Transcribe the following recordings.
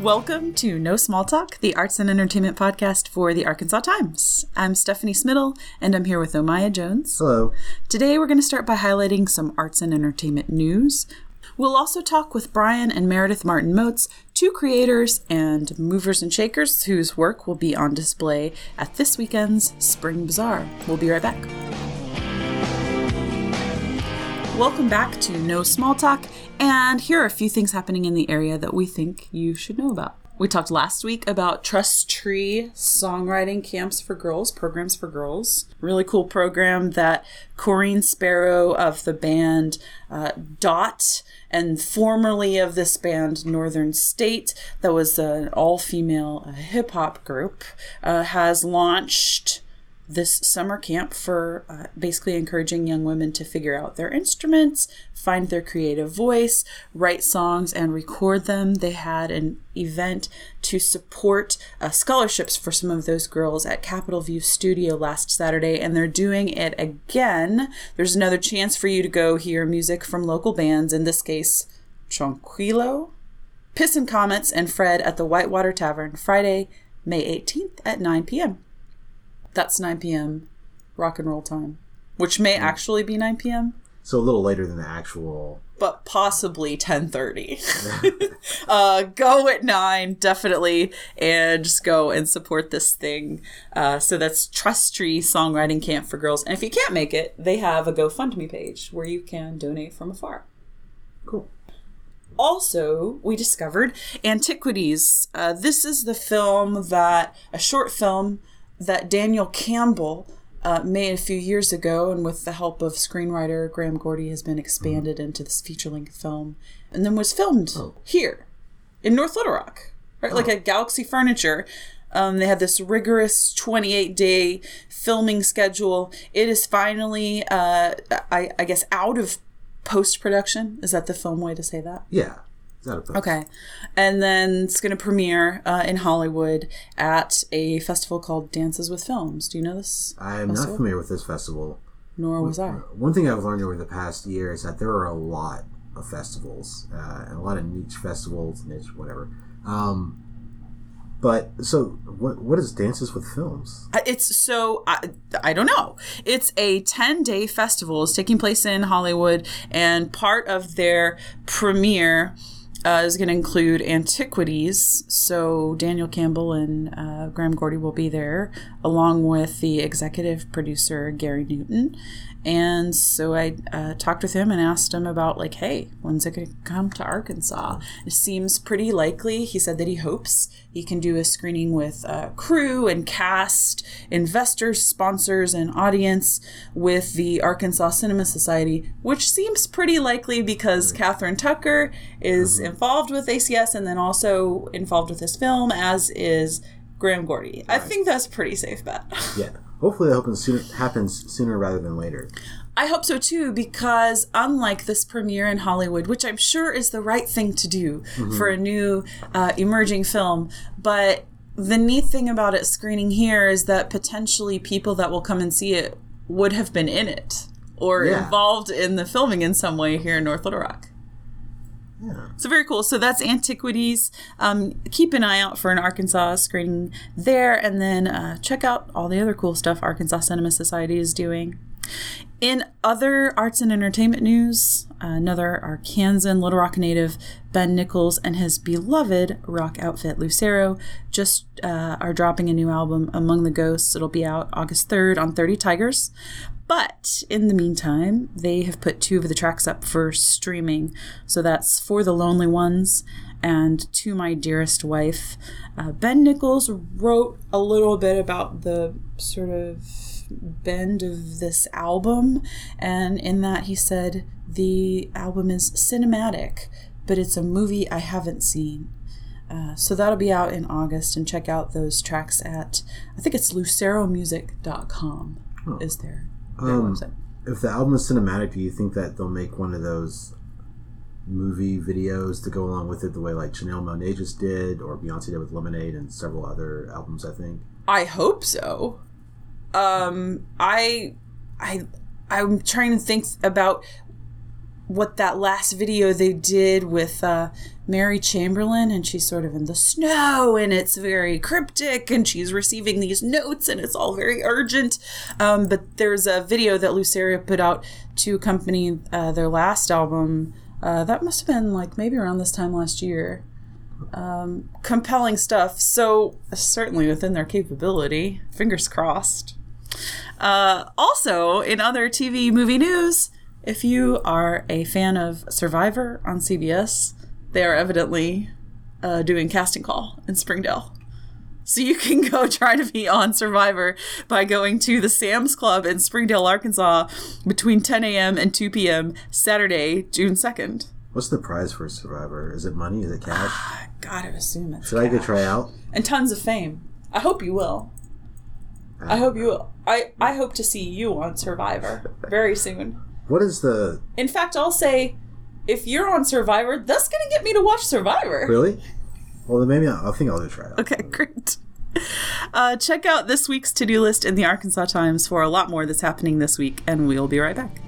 Welcome to No Small Talk, the arts and entertainment podcast for the Arkansas Times. I'm Stephanie Smittle, and I'm here with Omaya Jones. Hello. Today, we're going to start by highlighting some arts and entertainment news. We'll also talk with Brian and Meredith Martin Moats, two creators and movers and shakers whose work will be on display at this weekend's Spring Bazaar. We'll be right back. Welcome back to No Small Talk, and here are a few things happening in the area that we think you should know about. We talked last week about Trust Tree songwriting camps for girls, programs for girls. Really cool program that Correne Spero of the band uh, Dot and formerly of this band Northern State, that was an all female uh, hip hop group, uh, has launched this summer camp for uh, basically encouraging young women to figure out their instruments, find their creative voice, write songs, and record them. They had an event to support uh, scholarships for some of those girls at Capitol View Studio last Saturday, and they're doing it again. There's another chance for you to go hear music from local bands, in this case, Tranquilo, Piss and Comets, and Fred at the Whitewater Tavern, Friday, May 18th at 9 p.m. That's 9 p.m. rock and roll time, which may Hmm. actually be 9 p.m., So a little later than the actual. but possibly 10:30. uh, go at nine, definitely, and just go and support this thing. Uh, so that's Trust Tree Songwriting Camp for Girls. And if you can't make it, they have a GoFundMe page where you can donate from afar. Cool. also we discovered antiquities uh, this is the film that a short film that daniel campbell uh, made a few years ago and with the help of screenwriter graham gordy has been expanded into this feature-length film and then was filmed here in north little rock right? Like at galaxy furniture. Um, they had this rigorous 28 day filming schedule. It is finally uh, I, I guess out of post production is that the film way to say that? Yeah. Is that a post? Okay. And then it's going to premiere uh, in Hollywood at a festival called Dances with Films. Do you know this? I am not familiar with this festival. Nor was I. One thing I've learned over the past year is that there are a lot of festivals, uh, and a lot of niche festivals, niche whatever. Um, but so, what what is Dances with Films? It's so, I, I don't know. It's a 10 day festival. It's taking place in Hollywood, and part of their premiere. Uh, is going to include antiquities. So Daniel Campbell and uh, Graham Gordy will be there, along with the executive producer Gary Newton. And so I uh, talked with him and asked him about like, hey, when's it going to come to Arkansas? It seems pretty likely. He said that he hopes he can do a screening with uh, crew and cast, investors, sponsors, and audience with the Arkansas Cinema Society, which seems pretty likely because Kathryn Tucker is involved with ACS and then also involved with this film, as is Graham Gordy. I think that's a pretty safe bet. Yeah. Hopefully, that happens sooner, happens sooner rather than later. I hope so too, because unlike this premiere in Hollywood, which I'm sure is the right thing to do for a new uh, emerging film, but the neat thing about it screening here is that potentially people that will come and see it would have been in it or Yeah. involved in the filming in some way here in North Little Rock. Yeah. So very cool. So that's Antiquities. Um, keep an eye out for an Arkansas screening there, and then uh, check out all the other cool stuff Arkansas Cinema Society is doing. In other arts and entertainment news, another Arkansan Little Rock native, Ben Nichols, and his beloved rock outfit Lucero just uh, are dropping a new album, Among the Ghosts. It'll be out August 3rd on 30 Tigers. But in the meantime, they have put two of the tracks up for streaming. So that's For the Lonely Ones and To My Dearest Wife. Uh, ben Nichols wrote a little bit about the sort of bend of this album, and in that he said the album is cinematic, but it's a movie I haven't seen. Uh, so that'll be out in August, and check out those tracks at I think it's luceromusic.com is their, their Um, website. If the album is cinematic, do you think that they'll make one of those movie videos to go along with it, the way like Janelle Monáe just did, or Beyonce did with Lemonade, and several other albums? I think. I hope so. Um, I, I, I'm trying to think about what that last video they did with uh, Mary Chamberlain, and she's sort of in the snow, and it's very cryptic, and she's receiving these notes, and it's all very urgent. Um, but there's a video that Lucero put out to accompany uh, their last album. Uh, that must have been like maybe around this time last year. Um, compelling stuff. So certainly within their capability. Fingers crossed. Uh, also, in other TV movie news, if you are a fan of Survivor on CBS, they are evidently uh, doing casting call in Springdale. So you can go try to be on Survivor by going to the Sam's Club in Springdale, Arkansas between 10 a.m. and 2 p.m. Saturday, June 2nd. What's the prize for Survivor? Is it money? Is it cash? God, I assume it's Should I go try out? and tons of fame. I hope you will. I hope you will. I, I hope to see you on Survivor very soon. What is the In fact, I'll say if you're on Survivor, that's going to get me to watch Survivor. really? Well, then maybe I'll, I think I'll go try it out. Okay, great. Uh, check out this week's to do list in the Arkansas Times for a lot more that's happening this week, and we'll be right back.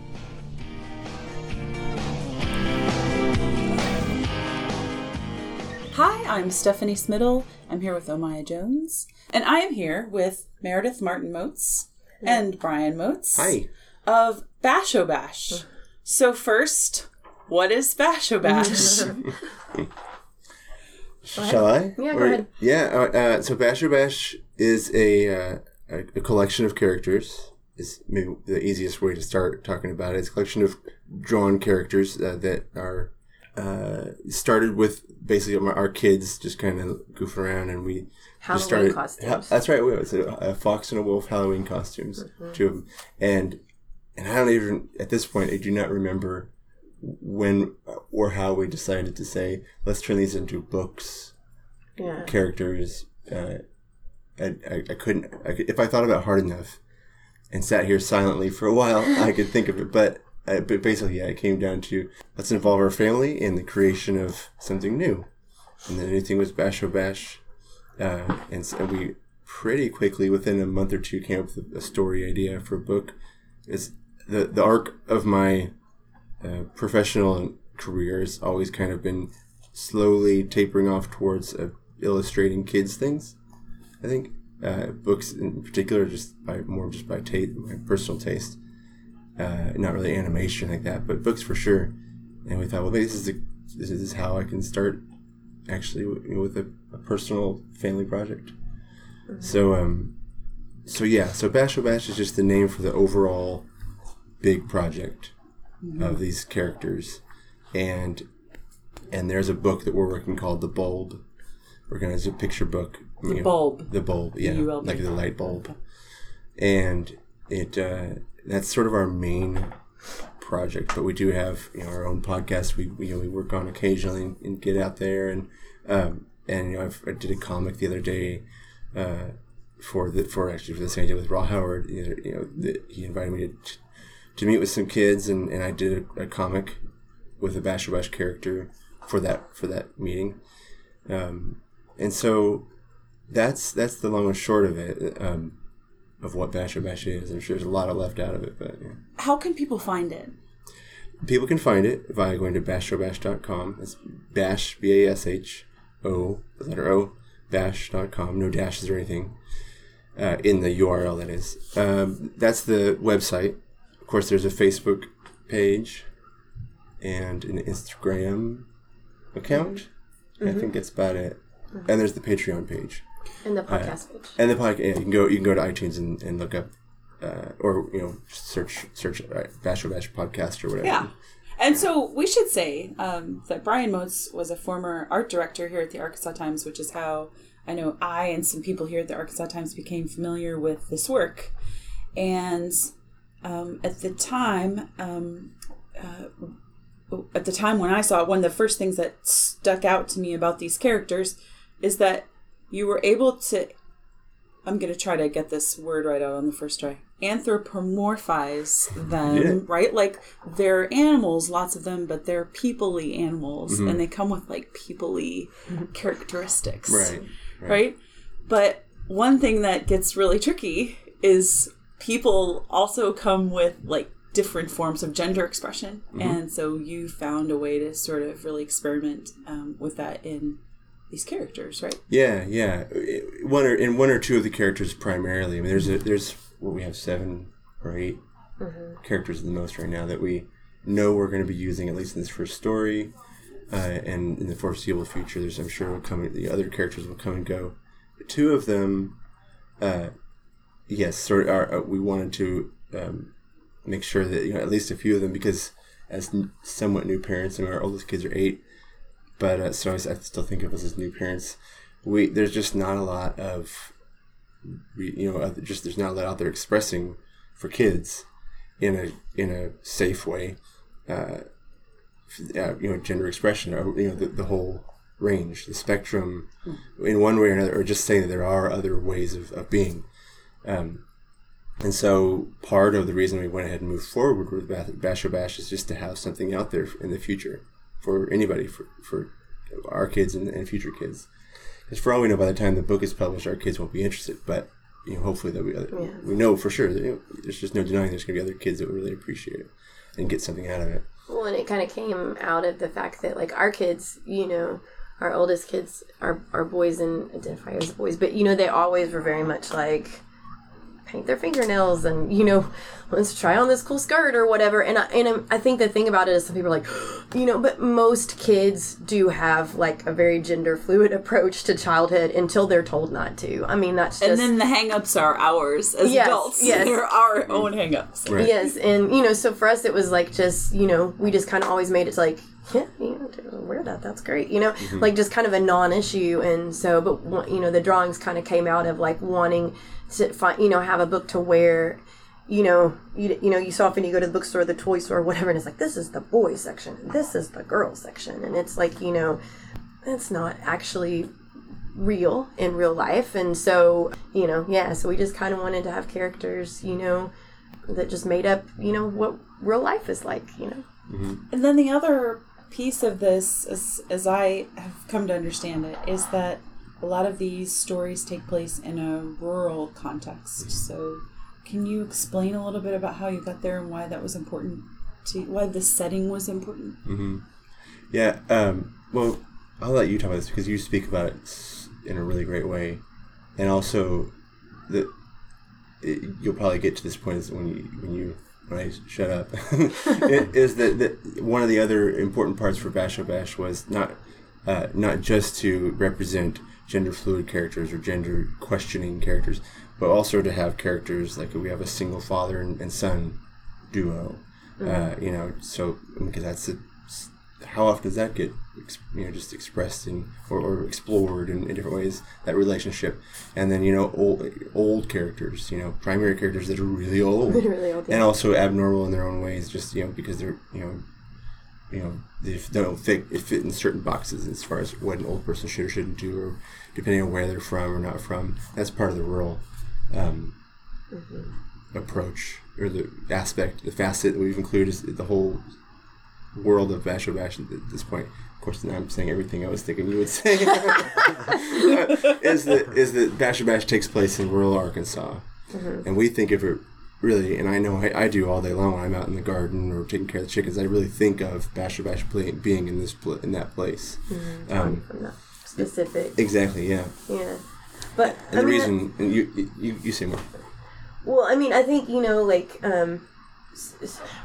Hi, I'm Stephanie Smittle. I'm here with Omaya Jones, and I am here with Meredith Martin Moats and Brian Moats Hi. of Basho Bash. So first, what is Basho Bash? Shall I? Yeah, go Or- ahead. Yeah. Uh, uh, so Basho Bash is a, uh, a a collection of characters. Is maybe the easiest way to start talking about it. It's a collection of drawn characters uh, that are uh, started with basically our our kids just kind of goofing around, and we Halloween just started. costumes. Ha- that's right. We it's a, a fox and a wolf Halloween costumes, Mm-hmm. two of them, and and I don't even at this point I do not remember when or how we decided to say let's turn these into books. Yeah. characters uh, I, I, I couldn't I could, if i thought about it hard enough and sat here silently for a while i could think of it. But uh, but basically yeah it came down to let's involve our family in the creation of something new. And the new thing was bash o bash. Uh, and, so we pretty quickly within a month or two came up with a story idea for a book. Is the the arc of my uh, professional career has always kind of been slowly tapering off towards uh, illustrating kids things. I think uh, books in particular, just by more just by taste, my personal taste, uh, not really animation like that, but books for sure. And we thought, well, maybe this is the, this is how I can start actually with a, a personal family project. So um, so yeah, so Bash O Bash is just the name for the overall big project of these characters, and and there's a book that we're working called the Bulb. We're gonna do a picture book. The bulb. The bulb, yeah, B-U-L-B. like the light bulb, and it uh, that's sort of our main project. But we do have you know our own podcast. We we, you know, we work on occasionally and, and get out there and um, and you know I've, I did a comic the other day. Uh, for the for actually for the same day with Raw Howard, you know, you know the, he invited me to to meet with some kids, and, and I did a, a comic with a Bash Bash character for that for that meeting, um, and so that's that's the long and short of it um, of what Bash Bash is. I'm sure there's a lot of left out of it, but yeah. How can people find it? people can find it via going to bashobash.com. That's bash b a s h o the letter o bash.com. No dashes or anything. Uh, in the URL, that is. Um, that's the website. Of course, there's a Facebook page and an Instagram account. I think that's about it. And there's the Patreon page. And the podcast page. And the podcast, yeah, you can go you can go to iTunes and, and look up, uh, or you know, search search uh, Basho Bash podcast or whatever. Yeah. And so we should say um, that Brian Moats was a former art director here at the Arkansas Times, which is how I know I and some people here at the Arkansas Times became familiar with this work. And um, at the time, um, uh, at the time when I saw it, one of the first things that stuck out to me about these characters is that you were able to. I'm going to try to get this word right out on the first try. Anthropomorphize them, Yeah. right? Like they're animals, lots of them, but they're people-y animals, and they come with like people-y characteristics Right. right? But one thing that gets really tricky is people also come with like different forms of gender expression, and so you found a way to sort of really experiment um, with that in these characters, right? Yeah, yeah. One or in one or two of the characters primarily. I mean, there's a, there's what we have seven or 8 characters at the most right now that we know we're going to be using at least in this first story, uh, and in the foreseeable future. There's I'm sure will come the other characters will come and go. But Two of them, uh, yes, sort of uh, we wanted to um, make sure that you know at least a few of them because as n- somewhat new parents, I and our oldest kids are eight but uh, so I still think of us as new parents. We there's just not a lot of, you know, just there's not a lot out there expressing for kids in a in a safe way, uh, uh, you know, gender expression or you know the, the whole range, the spectrum, in one way or another, or just saying that there are other ways of, of being. Um, and so part of the reason we went ahead and moved forward with Basho Bash is just to have something out there in the future for anybody, for, for our kids and, and future kids. Because for all we know, by the time the book is published, our kids won't be interested. But you know, hopefully that we Yeah. we know for sure that you know, there's just no denying there's going to be other kids that will really appreciate it and get something out of it. Well, and it kind of came out of the fact that like our kids, you know, our oldest kids are are boys and identify as boys, but you know they always were very much like paint their fingernails and you know let's try on this cool skirt or whatever and I, and I'm- think the thing about it is some people are like you know but most kids do have like a very gender fluid approach to childhood until they're told not to I mean that's just And then the hangups are ours as Yes, adults. yes. They're our own hangups. Right. Yes, and you know, so for us, it was like just you know, we just kind of always made it like, yeah, you know, wear that, that's great, you know, mm-hmm. like just kind of a non-issue, and so, but you know, the drawings kind of came out of like wanting to find, you know, have a book to wear. You know, you, you know, you so often you go to the bookstore, the toy store, whatever, and it's like this is the boy section, and this is the girl section, and it's like you know, it's not actually real in real life, and so you know, yeah, so we just kind of wanted to have characters, you know, that just made up, you know, what real life is like, you know. Mm-hmm. And then the other piece of this, as, as I have come to understand it, is that a lot of these stories take place in a rural context. So, can you explain a little bit about how you got there and why that was important to why the setting was important? Yeah. Um, well, I'll let you talk about this because you speak about it in a really great way, and also the it, you'll probably get to this point is when you when you when I shut up it, is that, that one of the other important parts for Basho Bash was not uh, not just to represent gender fluid characters or gender questioning characters, but also to have characters like we have a single father and, and son duo. Uh, you know, so because that's a, how often does that get you know just expressed in or, or explored in, in different ways that relationship and then you know old old characters you know primary characters that are really old Really old, yeah. and also abnormal in their own ways just you know because they're you know you know they don't fit it fit in certain boxes as far as what an old person should or shouldn't do or depending on where they're from or not from that's part of the rural um, approach or the aspect the facet that we've included is the whole world of Basho Bash at this point. Of course, now I'm saying everything I was thinking you would say. is that is that Basho Bash takes place in rural Arkansas, and we think of it really, and I know I, I do all day long when I'm out in the garden or taking care of the chickens. I really think of Basho Bash being in this pl- in that place. Um, From that specific, exactly, yeah. yeah. But And I the mean, reason, and you, you you say more. well, I mean, I think you know, like, um,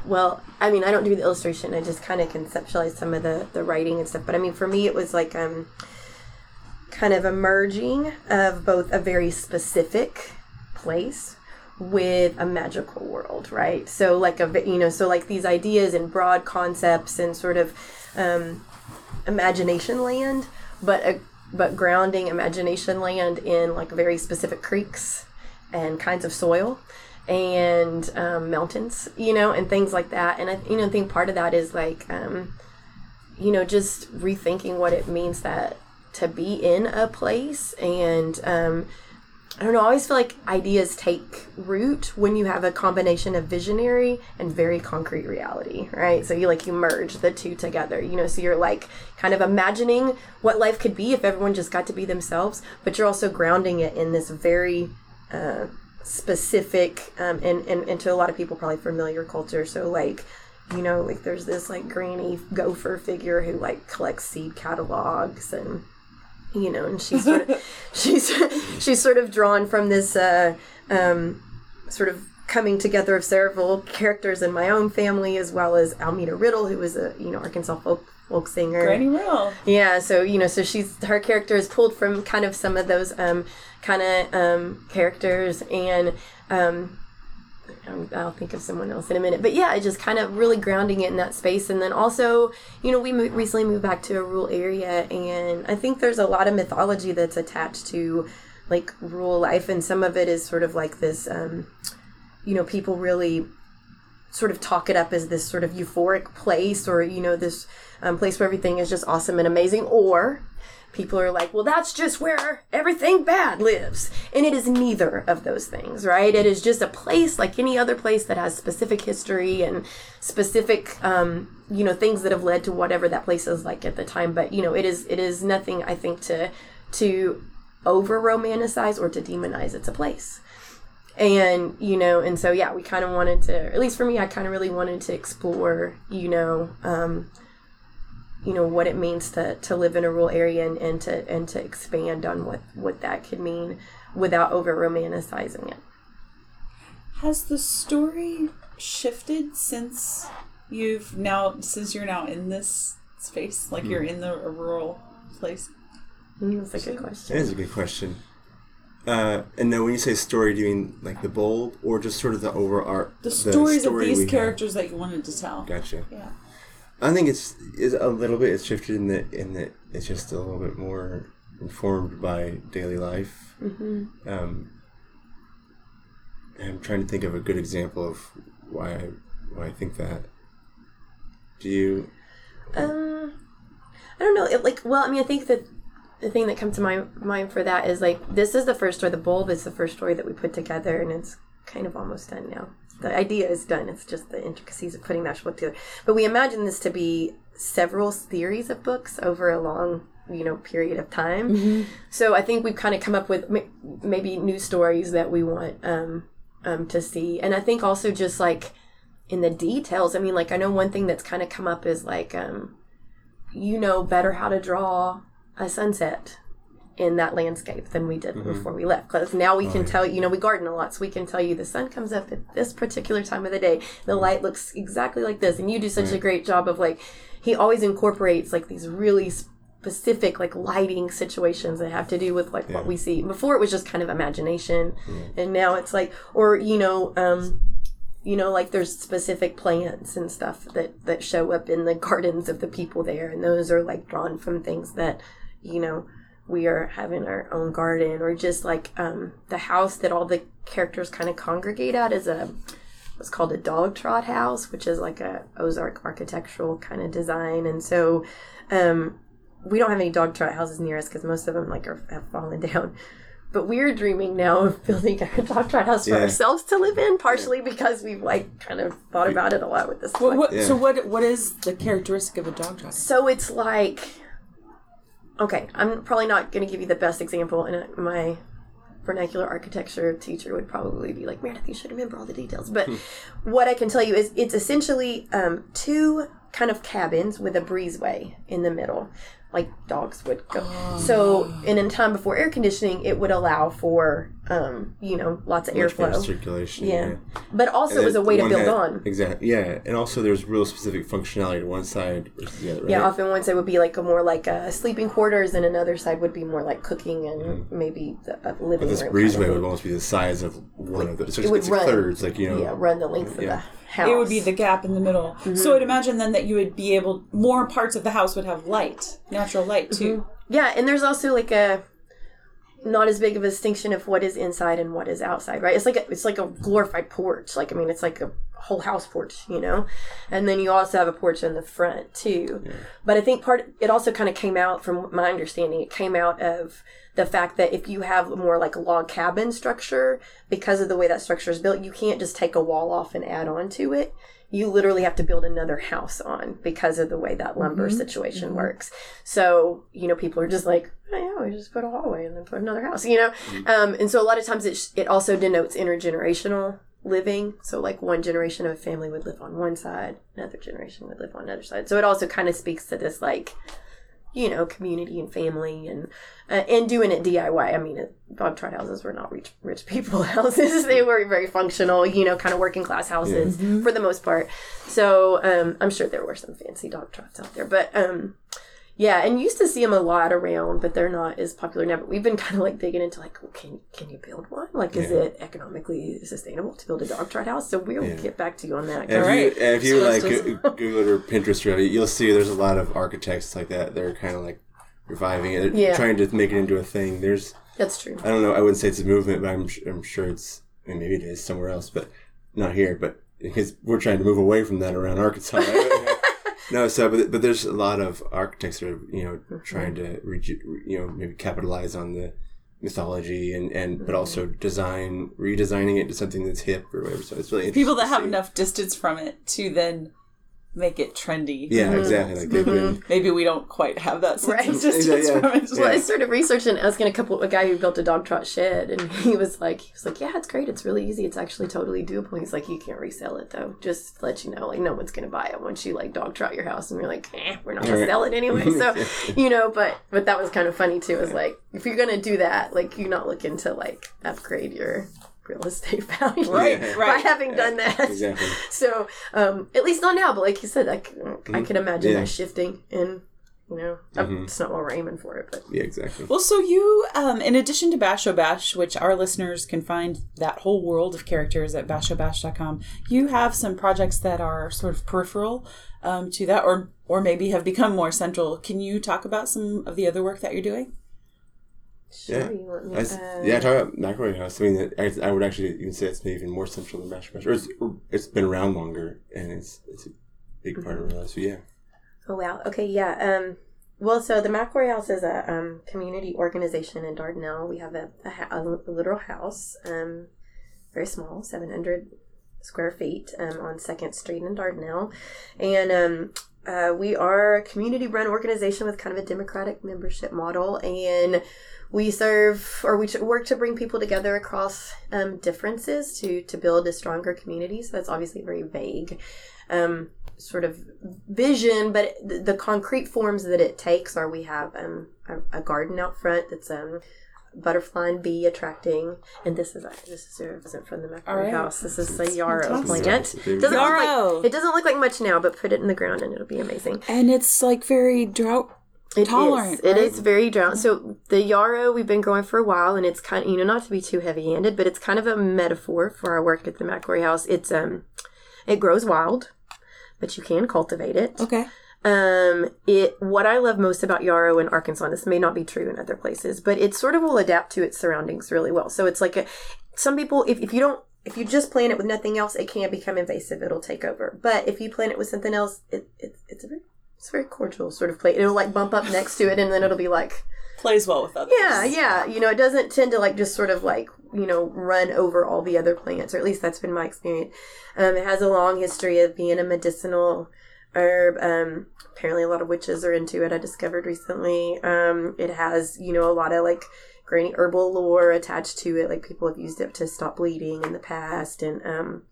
well, I mean, I don't do the illustration. I just kind of conceptualize some of the the writing and stuff. But I mean, for me, it was like um, kind of a merging of both a very specific place with a magical world, right? So like a you know, so like these ideas and broad concepts and sort of um, imagination land, but a, but grounding imagination land in like very specific creeks and kinds of soil and um, mountains, you know, and things like that. And I you know think part of that is like um, you know just rethinking what it means that to be in a place and um, I don't know. I always feel like ideas take root when you have a combination of visionary and very concrete reality, right? So you like you merge the two together, you know. So you're like kind of imagining what life could be if everyone just got to be themselves, but you're also grounding it in this very uh, specific um, and, and and to a lot of people probably familiar culture. So like you know like there's this like granny gopher figure who like collects seed catalogs and you know and she's sort of she's she's sort of drawn from this uh, um, sort of coming together of several characters in my own family as well as Almeda Riddle who was a you know Arkansas folk folk singer Granny Riddle. yeah, so you know, so she's her character is pulled from kind of some of those um, kind of um, characters, and um, um, I'll think of someone else in a minute. But yeah, just kind of really grounding it in that space, and then also, you know, we mo- recently moved back to a rural area, and I think there's a lot of mythology that's attached to like rural life, and some of it is sort of like this, um, you know, people really sort of talk it up as this sort of euphoric place or you know this um, place where everything is just awesome and amazing or people are like well that's just where everything bad lives. And it is neither of those things right? It is just a place like any other place that has specific history and specific um, you know things that have led to whatever that place is like at the time. But you know it is it is nothing i think to to over romanticize or to demonize. It's a place and you know and so yeah we kind of wanted to at least for me i kind of really wanted to explore you know um you know what it means to to live in a rural area and, and to and to expand on what what that could mean without over romanticizing it Has the story shifted since you've now since you're now in this space? Like you're in the a rural place? Mm, that's a good question is a good question. Uh, and now, when you say story, do you mean like the bulb, or just sort of the over overart? The stories story of we these have? characters that you wanted to tell. Gotcha. Yeah. I think it's is a little bit. It's shifted in that in that it's just a little bit more informed by daily life. Mm-hmm. Um, I'm trying to think of a good example of why I why I think that. Do you? Um, I don't know. It, like, well, I mean, I think that the thing that comes to my mind for that is like this is the first story. The bulb is the first story that we put together, and it's kind of almost done now. The idea is done. It's just the intricacies of putting that book together. But we imagine this to be several series of books over a long, you know, period of time. So I think we've kind of come up with maybe new stories that we want um, um, to see, and I think also just like in the details. I mean, like I know one thing that's kind of come up is like um, you know better how to draw a sunset in that landscape than we did before we left. Because now we can tell you know we garden a lot so we can tell you the sun comes up at this particular time of the day. The light looks exactly like this and you do such a great job of like he always incorporates like these really specific like lighting situations that have to do with like what we see. Before it was just kind of imagination and now it's like or you know um you know like there's specific plants and stuff that that show up in the gardens of the people there and those are like drawn from things that you know we are having our own garden or just like um the house that all the characters kind of congregate at is a what's called a dog trot house which is like a ozark architectural kind of design and so um we don't have any dog trot houses near us because most of them like are, have fallen down but we're dreaming now of building a dog trot house for Yeah. ourselves to live in partially because we've like kind of thought about it a lot with this What, what, Yeah. So what what is the characteristic of a dog trot? So it's like, okay, I'm probably not going to give you the best example, and my vernacular architecture teacher would probably be like, Meredith, you should remember all the details. But what I can tell you is it's essentially um, two kind of cabins with a breezeway in the middle. Like dogs would go. So, and in time before air conditioning, it would allow for, um, you know, lots of Much more airflow. circulation. Yeah. But also, it was a way to build on. Exactly. Yeah, and also there's real specific functionality to one side versus the other. Right? Yeah, often one side would be like a more like uh, sleeping quarters, and another side would be more like cooking and maybe the uh, living But this room. breezeway kind of would almost be the size of one of those. So it it's, would it's run. thirds, like you know. yeah, run the length Yeah. of the house. It would be the gap in the middle. Mm-hmm. So I'd imagine then that you would be able more parts of the house would have light, natural light too. Mm-hmm. yeah, and there's also like a not as big of a distinction of what is inside and what is outside, right? It's like a, it's like a glorified porch. Like I mean, it's like a whole house porch, you know, and then you also have a porch in the front too. But I think part it also kind of came out from my understanding. It came out of the fact that if you have more like a log cabin structure, because of the way that structure is built, you can't just take a wall off and add on to it. You literally have to build another house on because of the way that lumber mm-hmm. situation mm-hmm. works. So, you know, people are just like, oh, yeah, we just put a hallway and then put another house, you know? Mm-hmm. Um, and so a lot of times it, sh- it also denotes intergenerational living. So, like, one generation of a family would live on one side, another generation would live on another side. So, it also kind of speaks to this, like, you know, community and family and uh, and doing it DIY. I mean, dog trot houses were not rich rich people houses. they were very functional, you know, kind of working class houses for the most part. So um, I'm sure there were some fancy dog trots out there, but um, yeah, and used to see them a lot around, but they're not as popular now. But we've been kind of like digging into like, well, can can you build one? Like, is Yeah. it economically sustainable to build a dog trot house? So we'll Yeah. get back to you on that. And if Alright. you, and if you like Google it or Pinterest or whatever, you'll see there's a lot of architects like that. They're kind of like reviving it, Yeah. trying to make it into a thing. There's, That's true. I don't know, I wouldn't say it's a movement, but I'm, I'm sure it's, I mean, maybe it is somewhere else, but not here. But because we're trying to move away from that around Arkansas. no, so but but there's a lot of architects that are you know trying to reju- you know maybe capitalize on the mythology and and but mm-hmm. also design redesigning it to something that's hip or whatever. So it's really People that have enough distance from it to then make it trendy. Yeah, exactly. Like they've been. Maybe we don't quite have that sense Right. of distance Yeah, yeah. from it. Yeah. Well, I started researching, asking a couple, a guy who built a dog trot shed, and he was like, he was like, yeah, it's great, it's really easy, it's actually totally doable. He's like, you can't resell it though, just to let you know, like no one's gonna buy it once you like dog trot your house, and you're like, eh, we're not gonna Right. sell it anyway. So, you know, but but that was kind of funny too. Is like, if you're gonna do that, like you're not looking to like upgrade your real estate value Right, Yeah. by right. having done that. Exactly. So, um, at least not now, but like you said, I can, I can imagine Yeah. that shifting, and you know, it's not what we're aiming for it, but Yeah, exactly. Well, so you, um, in addition to Basho Bash, which our listeners can find that whole world of characters at bashobash.com, you have some projects that are sort of peripheral um, to that, or or maybe have become more central. Can you talk about some of the other work that you're doing? Sure, Yeah. you want me, I uh, yeah, talk about McElroy House. I mean, I, I would actually even say it's maybe even more central than Bash. Or it's, it's been around longer, and it's it's a big part of our lives. So yeah, Oh wow. Okay. Yeah. Um. Well, so the McElroy House is a um, community organization in Dardanelle. We have a, a, a literal house, um, very small, seven hundred square feet, um, on Second Street in Dardanelle, and um, uh, we are a community-run organization with kind of a democratic membership model, and we serve or we work to bring people together across um, differences to to build a stronger community. So that's obviously a very vague. Um, sort of vision, but the, the concrete forms that it takes are we have um, a, a garden out front that's um, butterfly and bee attracting, and this is this is a present from the McElroy All right. house. This is a yarrow plant. It's Doesn't look Yarrow. like, it doesn't look like much now, but put it in the ground and it'll be amazing. And it's like very drought. It is. Tolerant, It right? is very drought. So the yarrow we've been growing for a while, and it's kind of you know not to be too heavy handed, but it's kind of a metaphor for our work at the McElroy House. It's um, it grows wild, but you can cultivate it. Okay. Um, it what I love most about yarrow in Arkansas, and this may not be true in other places, but it sort of will adapt to its surroundings really well. So it's like a some people if, if you don't if you just plant it with nothing else, it can become invasive. It'll take over. But if you plant it with something else, it, it it's a very it's a very cordial sort of plant. It'll like bump up next to it, and then it'll be like Plays well with others. yeah, yeah. You know, it doesn't tend to like just sort of like, you know, run over all the other plants, or at least that's been my experience. Um, it has a long history of being a medicinal herb. Um, apparently, a lot of witches are into it, I discovered recently. Um, it has, you know, a lot of like granny herbal lore attached to it. Like people have used it to stop bleeding in the past. And, um,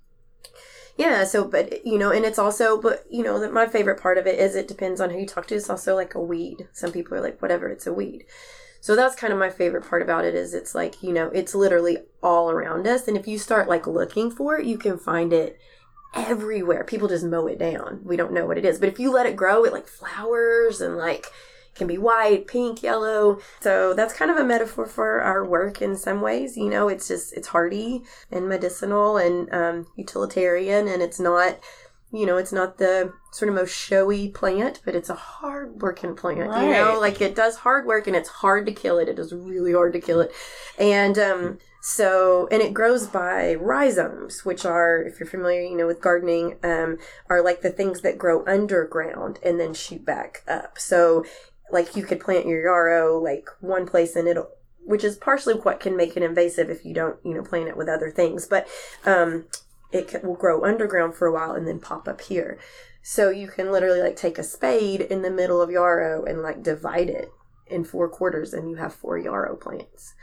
yeah, so, but, you know, and it's also, but, you know, that my favorite part of it is it depends on who you talk to. It's also like a weed. Some people are like, whatever, it's a weed. So that's kind of my favorite part about it is it's like, you know, it's literally all around us. And if you start like looking for it, you can find it everywhere. People just mow it down. We don't know what it is. But if you let it grow, it like flowers and like can be white, pink, yellow. So that's kind of a metaphor for our work in some ways. You know, it's just it's hardy and medicinal and um, utilitarian, and it's not, you know, it's not the sort of most showy plant, but it's a hard working plant. You know, like it does hard work and it's hard to kill it. It is really hard to kill it, and um, So, and it grows by rhizomes, which are, if you're familiar, you know, with gardening, um, are like the things that grow underground and then shoot back up. So, like you could plant your yarrow like one place and it'll, which is partially what can make it invasive if you don't, you know, plant it with other things. But um, it can, will grow underground for a while and then pop up here. So you can literally like take a spade in the middle of yarrow and like divide it in four quarters and you have four yarrow plants.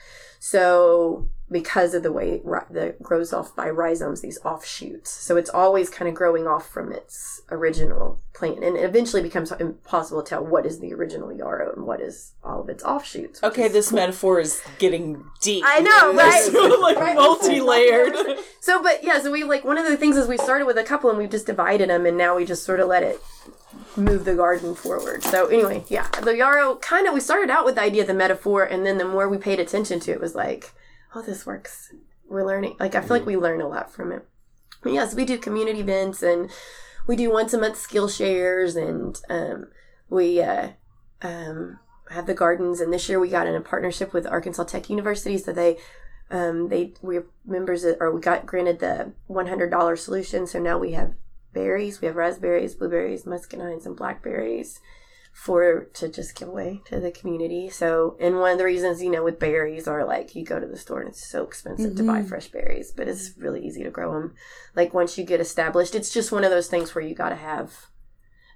So because of the way it that grows off by rhizomes, these offshoots. So it's always kind of growing off from its original plant, and it eventually becomes impossible to tell what is the original yarrow and what is all of its offshoots. Okay, this cool. metaphor is getting deep. I know, right? So, like Right. multi-layered. So, but yeah, so we like one of the things is we started with a couple and we've just divided them, and now we just sort of let it move the garden forward. So anyway, yeah, the yarrow kind of we started out with the idea of the metaphor, and then the more we paid attention to it, was like, oh, this works. We're learning. Like I feel like we learn a lot from it. But yes, we do community events and we do once a month skill shares, and um, we uh, um, have the gardens. And this year we got in a partnership with Arkansas Tech University, so they um, they we're members of, or we got granted the one hundred dollar solution. So now we have berries, we have raspberries, blueberries, muscadines, and blackberries for to just give away to the community. So, and one of the reasons, you know, with berries are like you go to the store and it's so expensive to buy mm-hmm. fresh berries, but it's really easy to grow them. Like once you get established, it's just one of those things where you got to have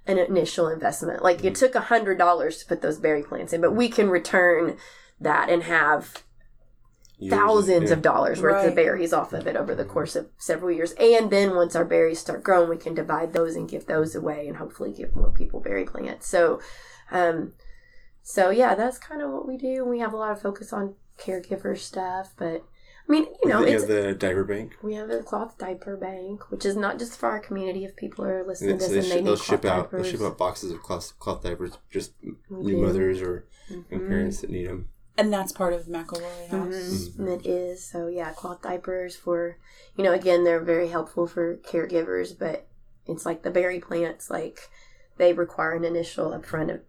an initial investment. Like it took a hundred dollars to put those berry plants in, but we can return that and have Years thousands yeah. of dollars worth Right. of berries off of it over the course of several years. And then once our berries start growing, we can divide those and give those away and hopefully give more people berry plants. So, um, so yeah, that's kind of what we do. We have a lot of focus on caregiver stuff, but I mean, you know, you it's have the diaper bank. we have a cloth diaper bank, which is not just for our community. If people are listening And to this they and they sh- they'll ship out they'll ship out boxes of cloth, cloth diapers just new do. mothers or Mm-hmm. parents that need them. And that's part of McElroy House. Mhm. It is. So yeah, cloth diapers for you know, again, they're very helpful for caregivers, but it's like the berry plants, like they require an initial upfront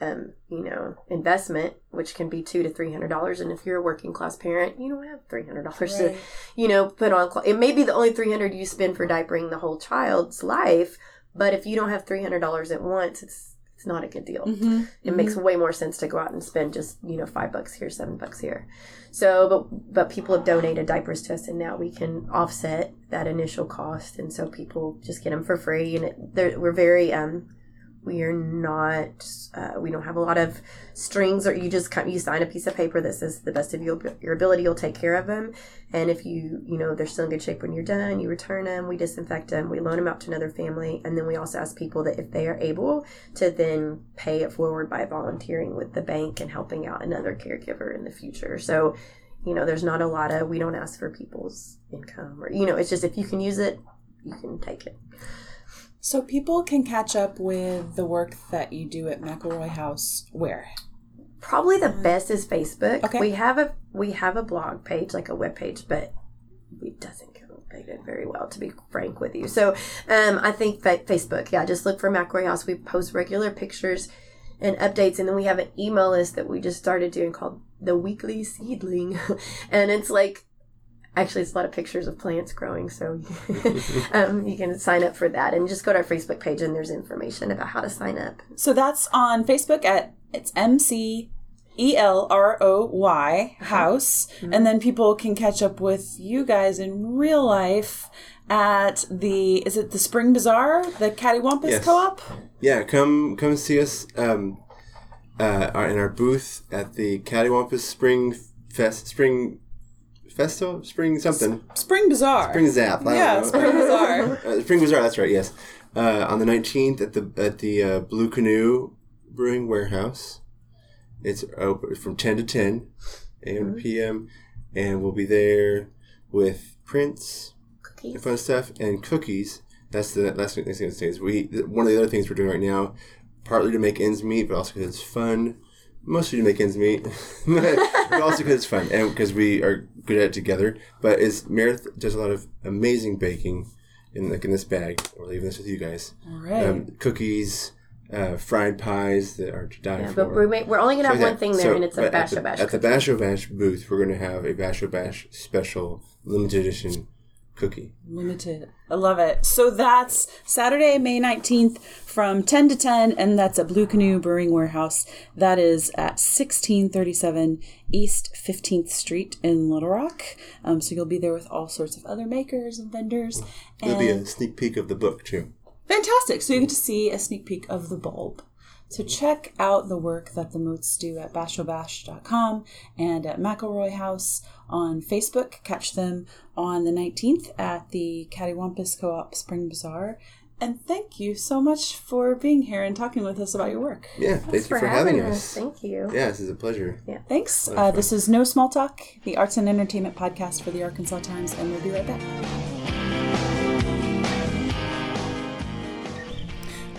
um, you know, investment, which can be two to three hundred dollars. And if you're a working class parent, you don't have three hundred dollars to, you know, put on. clo- It may be the only three hundred you spend for diapering the whole child's life, but if you don't have three hundred dollars at once, it's it's not a good deal. Mm-hmm. it makes way more sense to go out and spend just you know five bucks here seven bucks here. So but but people have donated diapers to us and now we can offset that initial cost. And so people just get them for free and it, we're very um we are not uh, we don't have a lot of strings or you just kind you sign a piece of paper that says the best of your, your ability you'll take care of them and if you you know they're still in good shape when you're done you return them we disinfect them we loan them out to another family and then we also ask people that if they are able to then pay it forward by volunteering with the bank and helping out another caregiver in the future. So you know there's not a lot of we don't ask for people's income or you know it's just if you can use it you can take it So people can catch up with the work that you do at McElroy House where? Probably the best is Facebook. Okay. We have a we have a blog page, like a web page, but it doesn't get updated very well, to be frank with you. So, um, I think fa- Facebook. Yeah, just look for McElroy House. We post regular pictures and updates, and then we have an email list that we just started doing called the Weekly Seedling, and it's like. Actually, it's a lot of pictures of plants growing, so um, you can sign up for that and just go to our Facebook page and there's information about how to sign up. So that's on Facebook at it's M C E L R O Y House, and then people can catch up with you guys in real life at the is it the Spring Bazaar, the Cattywampus Yes. Co-op? Yeah, come come see us um, uh, in our booth at the Cattywampus Spring Fest Spring Festival Spring something Spring Bazaar. Spring Zap. I don't yeah, know. Spring Bazaar. Uh, Spring Bazaar. That's right. Yes, uh, on the nineteenth at the at the uh, Blue Canoe Brewing Warehouse. It's open from ten to ten a.m. to p.m. and we'll be there with prints Cookies. and fun stuff and cookies. That's the that's the next thing to say is we one of the other things we're doing right now, partly to make ends meet, but also because it's fun. Mostly to make ends meet, but also because it's fun and because we are good at it together. But is Meredith does a lot of amazing baking in like in this bag. We're leaving this with you guys. All right. Um, cookies, uh, fried pies that are to die Yeah, for. but we're, we're only gonna have So, yeah, one thing there, so, and it's a but bash at the, the Bash booth, we're going to have a Bash o Bash special limited edition cookie. Limited. I love it. So that's Saturday, May 19th from 10 to 10, and that's at Blue Canoe Brewing Warehouse. That is at 1637 East 15th Street in Little Rock. Um, so you'll be there with all sorts of other makers and vendors. There'll be a sneak peek of the book, too. fantastic. So you get to see a sneak peek of the bulb. So check out the work that the Moats do at bashobash.com and at McElroy House on Facebook. Catch them on the 19th at the Cattywampus Co-op Spring Bazaar. And thank you so much for being here and talking with us about your work. Yeah, thank you for having us. Thank you. Yeah, this is a pleasure. Yeah. Thanks. Uh, this is No Small Talk, the arts and entertainment podcast for the Arkansas Times, and we'll be right back.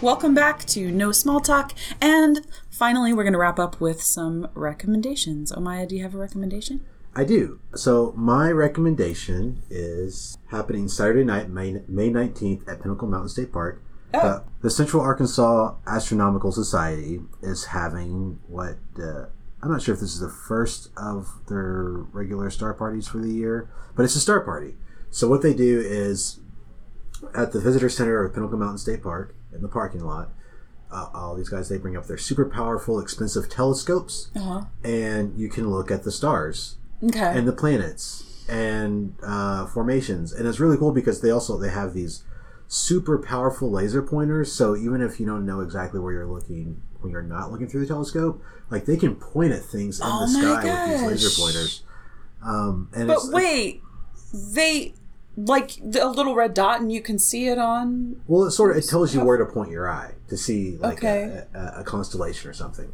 Welcome back to No Small Talk, and finally, we're going to wrap up with some recommendations. Omaya, do you have a recommendation? I do. So my recommendation is happening Saturday night, May, May 19th at Pinnacle Mountain State Park. The, the Central Arkansas Astronomical Society is having what uh, I'm not sure if this is the first of their regular star parties for the year, but it's a star party. So what they do is at the visitor center of Pinnacle Mountain State Park in the parking lot. Uh, all these guys they bring up their super powerful, expensive telescopes, Uh huh. and you can look at the stars Okay. and the planets and uh, formations and it's really cool because they also they have these super powerful laser pointers so even if you don't know exactly where you're looking when you're not looking through the telescope like they can point at things in Oh the sky with these laser pointers um, and but wait, they like a little red dot, and you can see it on. well it sort of it tells you where to point your eye to see like Okay. a, a, a constellation or something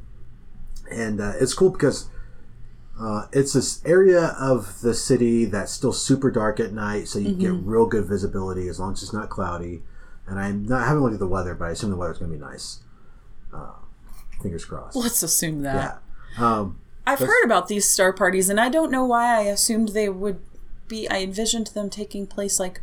and uh, it's cool because uh, it's this area of the city that's still super dark at night, so you get real good visibility as long as it's not cloudy. And I'm not I haven't looked at the weather, but I assume the weather's going to be nice. Uh, fingers crossed. Let's assume that. Yeah. Um, I've heard about these star parties, and I don't know why I assumed they would be. I envisioned them taking place like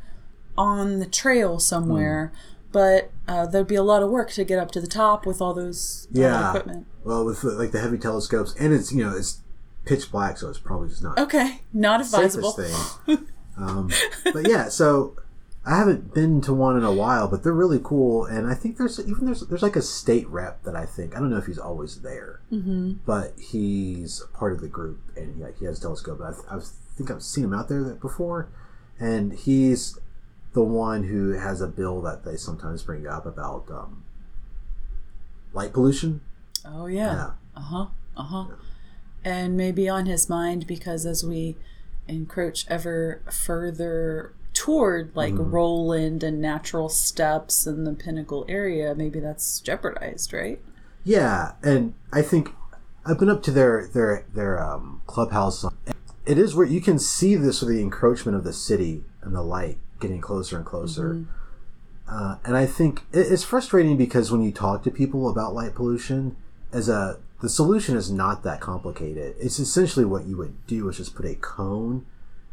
on the trail somewhere, but uh, there'd be a lot of work to get up to the top with all those all Yeah. equipment. well, with like the heavy telescopes, and it's you know it's pitch black, so it's probably just not Okay, not advisable. thing. um, but yeah, so I haven't been to one in a while, but they're really cool, and I think there's even there's there's like a state rep that I think I don't know if he's always there, mm-hmm. but he's part of the group, and he, like he has a telescope. I, I think I've seen him out there before, and he's the one who has a bill that they sometimes bring up about um, light pollution. Oh yeah. Yeah. Uh huh. Uh huh. And maybe on his mind because as we encroach ever further toward like Mm-hmm. Roland and natural steps and the pinnacle area, maybe that's jeopardized, right? Yeah, and I think I've been up to their their their um, clubhouse. It is where you can see this with the encroachment of the city and the light getting closer and closer. Uh, and I think it, it's frustrating because when you talk to people about light pollution, as a the solution is not that complicated. It's essentially what you would do is just put a cone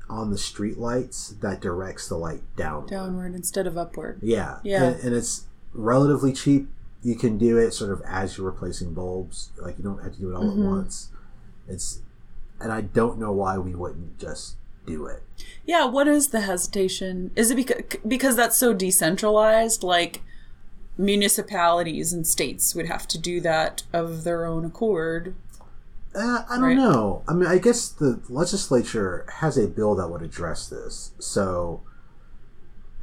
on the street lights that directs the light downward. Downward instead of upward. Yeah. Yeah. And, and it's relatively cheap. You can do it sort of as you're replacing bulbs. Like you don't have to do it all Mm-hmm. at once. It's, and I don't know why we wouldn't just do it. Yeah, what is the hesitation? Is it because because that's so decentralized like municipalities and states would have to do that of their own accord? Uh, I don't Right. know. I mean, I guess the legislature has a bill that would address this. So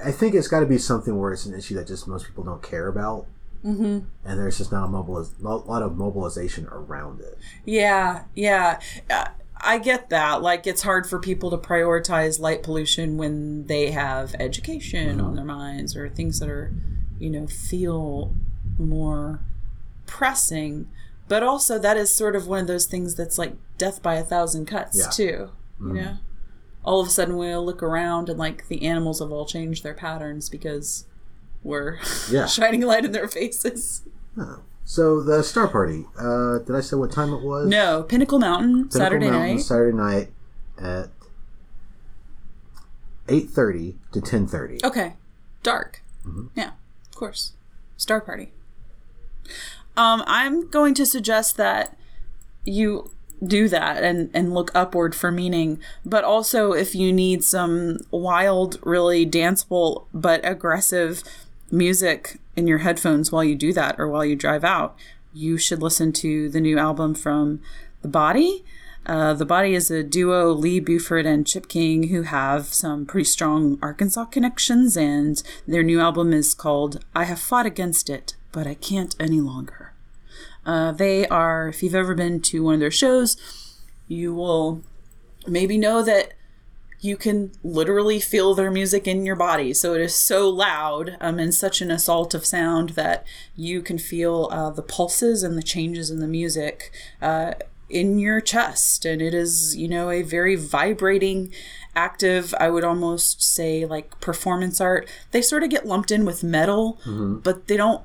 I think it's got to be something where it's an issue that just most people don't care about. Mm-hmm. And there's just not a, mobiliz- a lot of mobilization around it. Yeah, yeah. Uh, I get that. Like, it's hard for people to prioritize light pollution when they have education on uh-huh. their minds or things that are, you know, feel more pressing. But also, that is sort of one of those things that's like death by a thousand cuts, Yeah. too. You mm-hmm. know? All of a sudden, we'll look around and, like, the animals have all changed their patterns because we're Yeah. shining light in their faces. Oh. So the Star Party. Uh, did I say what time it was? No, Pinnacle Mountain, Pinnacle Saturday Mountain, night. Saturday night at eight thirty to ten thirty. Okay. Dark. Mm-hmm. Yeah, of course. Star party. Um, I'm going to suggest that you do that and, and look upward for meaning. But also, if you need some wild, really danceable but aggressive music in your headphones while you do that or while you drive out, you should listen to the new album from The Body. Uh, the Body is a duo, Lee Buford and Chip King, who have some pretty strong Arkansas connections, and their new album is called I Have Fought Against It, But I Can't Any Longer. Uh, they are, if you've ever been to one of their shows, you will maybe know that you can literally feel their music in your body. So it is so loud um, and such an assault of sound that you can feel uh, the pulses and the changes in the music uh, in your chest. And it is, you know, a very vibrating, active, I would almost say like performance art. They sort of get lumped in with metal, but they don't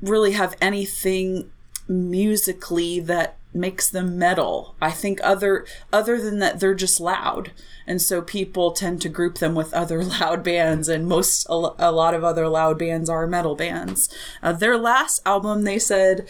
really have anything musically that makes them metal. I think other other than that they're just loud. And so people tend to group them with other loud bands and most a, lot of other loud bands are metal bands. Uh, their last album they said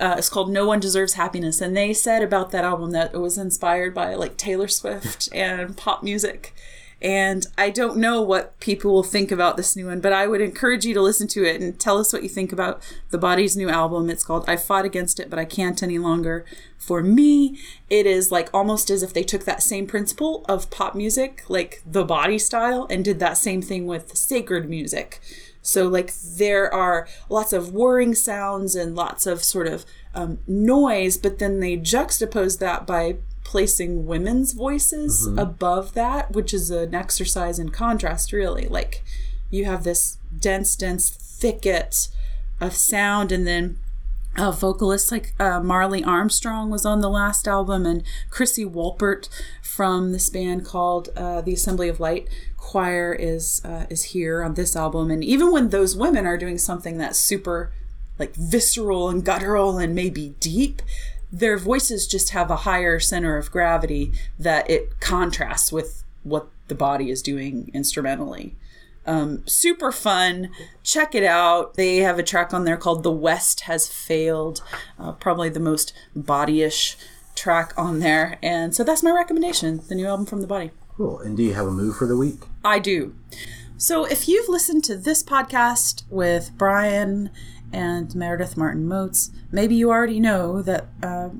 uh, it's called No One Deserves Happiness and they said about that album that it was inspired by like Taylor Swift and pop music. And I don't know what people will think about this new one, but I would encourage you to listen to it and tell us what you think about The Body's new album. It's called I Fought Against It, but I Can't Any Longer. For me, it is like almost as if they took that same principle of pop music, like the body style, and did that same thing with sacred music. So, like, there are lots of whirring sounds and lots of sort of um, noise, but then they juxtapose that by placing women's voices above that, which is an exercise in contrast, really. Like, you have this dense, dense thicket of sound, and then uh, vocalists like uh, Maralie Armstrong was on the last album, and Chrissy Wolpert from this band called uh, the Assembly of Light Choir is uh, is here on this album. And even when those women are doing something that's super like visceral and guttural and maybe deep, their voices just have a higher center of gravity that it contrasts with what the body is doing instrumentally. Um, super fun. Check it out. They have a track on there called The West Has Failed. Uh, probably the most bodyish track on there. And so that's my recommendation the new album from The Body. Cool. And do you have a move for the week? I do. So if you've listened to this podcast with Brian and Meredith Martin Moats, maybe you already know that uh,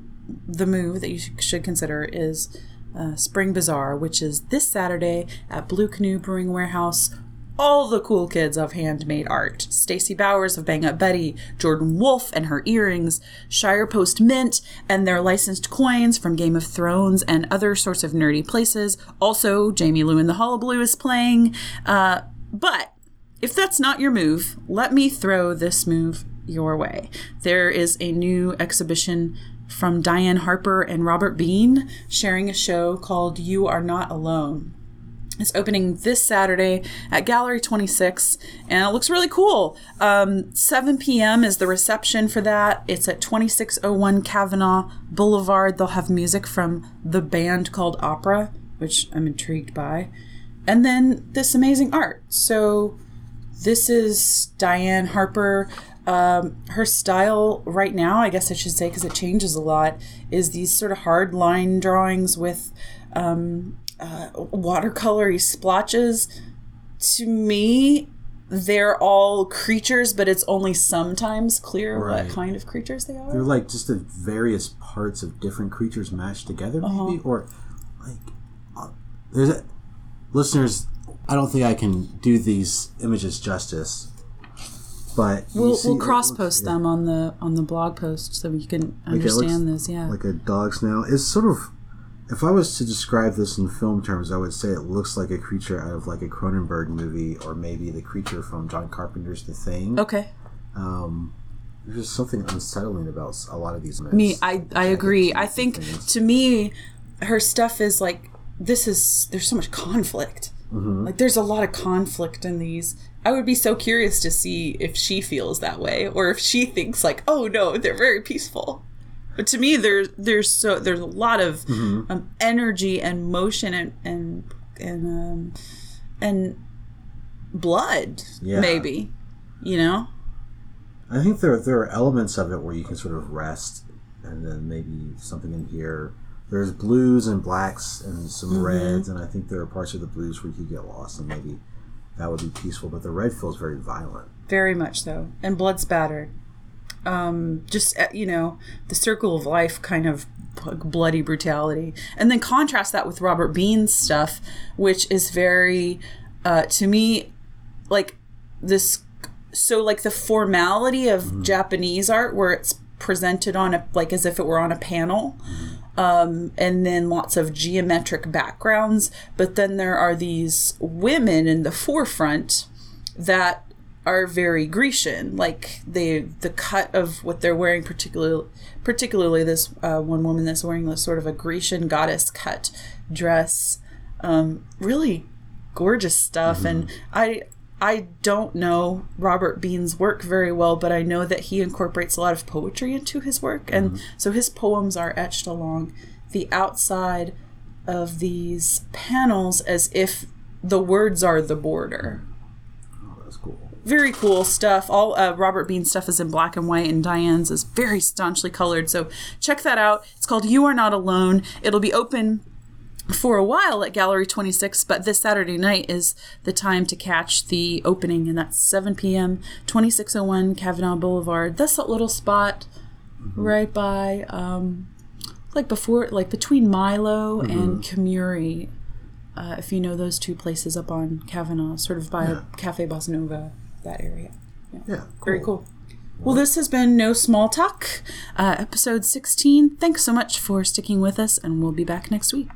the move that you sh- should consider is uh, Spring Bazaar, which is this Saturday at Blue Canoe Brewing Warehouse. All the cool kids of handmade art. Stacy Bowers of Bang Up Betty, Jordan Wolf and her earrings, Shire Post Mint and their licensed coins from Game of Thrones and other sorts of nerdy places. Also, Jamie Lou and the Hullabaloo is playing. Uh, but if that's not your move, let me throw this move your way. There is a new exhibition from Diane Harper and Robert Bean sharing a show called You Are Not Alone. It's opening this Saturday at Gallery 26, and it looks really cool. Um, 7 p.m. is the reception for that. It's at 2601 Kavanaugh Boulevard. They'll have music from the band called Opera, which I'm intrigued by, and then this amazing art. So, this is Diane Harper. Um, her style right now, I guess I should say, because it changes a lot, is these sort of hard line drawings with um, uh, watercolory splotches. To me, they're all creatures, but it's only sometimes clear Right. what kind of creatures they are. They're like just the various parts of different creatures mashed together, maybe, or like uh, there's a, listeners. I don't think I can do these images justice, but We'll, see- we'll cross post them on the on the blog post so you can Like, understand this. Yeah. like a dog snail. It's sort of. If I was to describe this in film terms, I would say it looks like a creature out of like a Cronenberg movie, or maybe the creature from John Carpenter's The Thing. okay. Um, there's something unsettling about a lot of these. Me, I I agree. I think things. to me, her stuff is like this is there's so much conflict. Like there's a lot of conflict in these. I would be so curious to see if she feels that way or if she thinks like, oh no, they're very peaceful. But to me, there's there's so there's a lot of um, energy and motion and and and um, and blood Yeah. maybe, you know. I think there there are elements of it where you can sort of rest, and then maybe something in here. There's blues and blacks and some Mm-hmm. reds, and I think there are parts of the blues where you could get lost, and maybe that would be peaceful. But the red feels very violent. Very much so. And blood spattered. Um, just, uh, you know, the circle of life kind of bloody brutality. And then contrast that with Robert Bean's stuff, which is very, uh, to me, like this. So, like the formality of Japanese art where it's presented on a, like as if it were on a panel. Um, and then lots of geometric backgrounds. But then there are these women in the forefront that are very Grecian. Like they, the cut of what they're wearing, particularly, particularly this uh, one woman that's wearing this sort of a Grecian goddess cut dress. Um, really gorgeous stuff, and I. I don't know Robert Bean's work very well, but I know that he incorporates a lot of poetry into his work. And so his poems are etched along the outside of these panels as if the words are the border Oh, that's cool. very cool stuff. All uh, Robert Bean stuff is in black and white, and Diane's is very staunchly colored. So check that out. It's called "You Are Not Alone." It'll be open for a while at Gallery 26, but this Saturday night is the time to catch the opening, and that's 7 p.m. 2601 Kavanaugh Boulevard. That's that little spot right by, um, like before, like between Mylo and Kemuri. Uh, if you know those two places up on Kavanaugh, sort of by Yeah. Cafe Bossa Nova, that area. Yeah, Very cool. Well, this has been No Small Talk, uh, episode 16. Thanks so much for sticking with us, and we'll be back next week.